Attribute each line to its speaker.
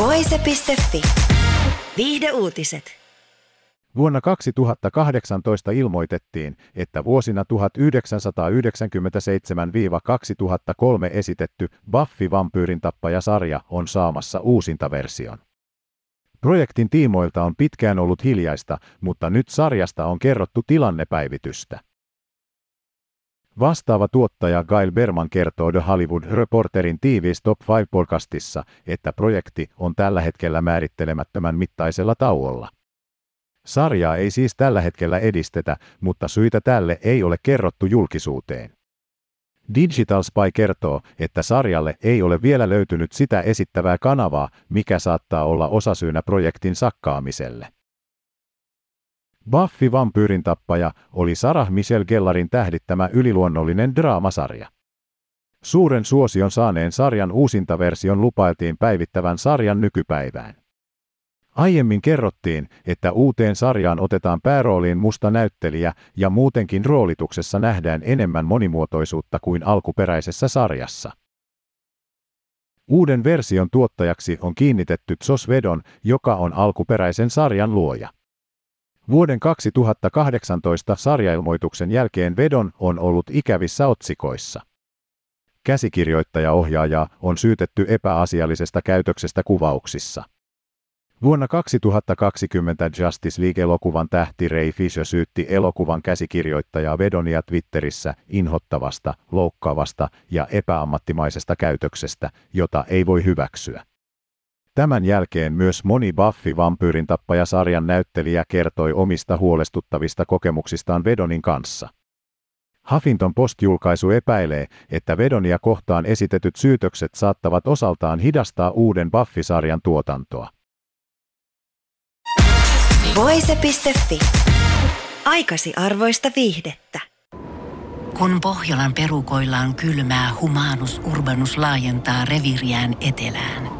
Speaker 1: Voise.fi. Viihde uutiset.
Speaker 2: Vuonna 2018 ilmoitettiin, että vuosina 1997-2003 esitetty Buffy vampyyrin tappajasarja on saamassa uusintaversion. Projektin tiimoilta on pitkään ollut hiljaista, mutta nyt sarjasta on kerrottu tilannepäivitystä. Vastaava tuottaja Gail Berman kertoo The Hollywood Reporterin tiiviis Top 5 podcastissa, että projekti on tällä hetkellä määrittelemättömän mittaisella tauolla. Sarjaa ei siis tällä hetkellä edistetä, mutta syitä tälle ei ole kerrottu julkisuuteen. Digital Spy kertoo, että sarjalle ei ole vielä löytynyt sitä esittävää kanavaa, mikä saattaa olla osasyynä projektin sakkaamiselle. Buffy vampyyrin tappaja oli Sarah Michelle Gellarin tähdittämä yliluonnollinen draamasarja. Suuren suosion saaneen sarjan uusintaversion lupailtiin päivittävän sarjan nykypäivään. Aiemmin kerrottiin, että uuteen sarjaan otetaan päärooliin musta näyttelijä ja muutenkin roolituksessa nähdään enemmän monimuotoisuutta kuin alkuperäisessä sarjassa. Uuden version tuottajaksi on kiinnitetty Sos Vedon, joka on alkuperäisen sarjan luoja. Vuoden 2018 sarjailmoituksen jälkeen Vedon on ollut ikävissä otsikoissa. Käsikirjoittaja-ohjaajaa on syytetty epäasiallisesta käytöksestä kuvauksissa. Vuonna 2020 Justice League-elokuvan tähti Ray Fisher syytti elokuvan käsikirjoittajaa Vedonia Twitterissä inhottavasta, loukkaavasta ja epäammattimaisesta käytöksestä, jota ei voi hyväksyä. Tämän jälkeen myös moni Buffy vampyyrin tappajasarjan näyttelijä kertoi omista huolestuttavista kokemuksistaan Vedonin kanssa. Huffington Post-julkaisu epäilee, että Vedonia kohtaan esitetyt syytökset saattavat osaltaan hidastaa uuden Buffy-sarjan tuotantoa.
Speaker 1: Voise.fi. Aikasi arvoista viihdettä.
Speaker 3: Kun Pohjolan perukoillaan kylmää, humanus urbanus laajentaa reviriään etelään.